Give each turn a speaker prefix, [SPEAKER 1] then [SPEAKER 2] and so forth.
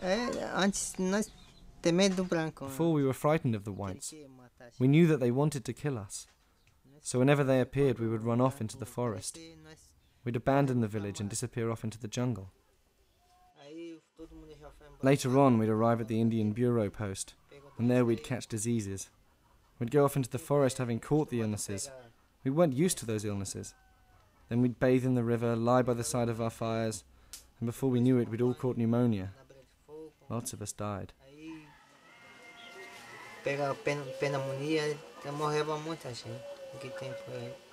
[SPEAKER 1] É, antes nós tem medo do branco. né?
[SPEAKER 2] Before we were frightened of the whites,
[SPEAKER 1] Queria matar a gente.
[SPEAKER 2] we knew that they wanted to kill us. So whenever they appeared, we would run off into the forest. We'd abandon the village and disappear off into the jungle.
[SPEAKER 1] Aí todo mundo já foi embora.
[SPEAKER 2] Later on, we'd arrive at the Indian Bureau post, and there we'd catch diseases. We'd go off into the forest having caught the illnesses. We weren't used to those illnesses. Then we'd bathe in the river, lie by the side of our fires, and before we knew it, we'd all caught pneumonia. Lots of us died.
[SPEAKER 1] Pega pneumonia, muita gente. Que?